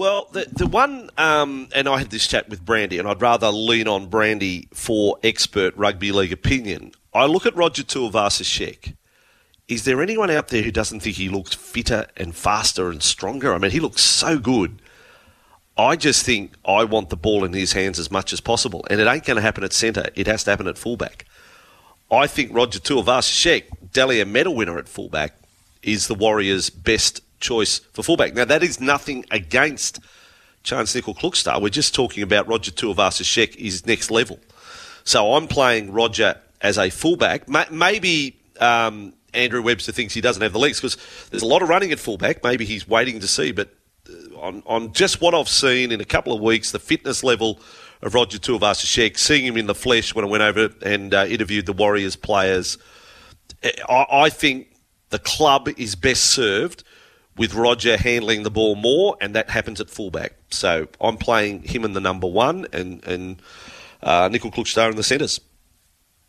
Well, the the one, um, and I had this chat with Brandy, and I'd rather lean on Brandy for expert rugby league opinion. I look at Roger Tuivasa-Sheck. Is there anyone out there who doesn't think he looks fitter and faster and stronger? I mean, he looks so good. I just think I want the ball in his hands as much as possible, and it ain't going to happen at centre. It has to happen at fullback. I think Roger Tuivasa-Sheck, Dally medal winner at fullback, is the Warriors' best choice for fullback. Now, that is nothing against Charnze Nicoll-Klokstad. We're just talking about Roger Tuivasa-Sheck is next level. So I'm playing Roger as a fullback. Maybe um, Andrew Webster thinks he doesn't have the legs because there's a lot of running at fullback. Maybe he's waiting to see, but uh, on, on just what I've seen in a couple of weeks, the fitness level of Roger Tuivasa-Sheck, seeing him in the flesh when I went over and uh, interviewed the Warriors players, I, I think the club is best served with Roger handling the ball more, and that happens at fullback. So I'm playing him in the number one and, and uh, Nicoll-Klokstad in the centres.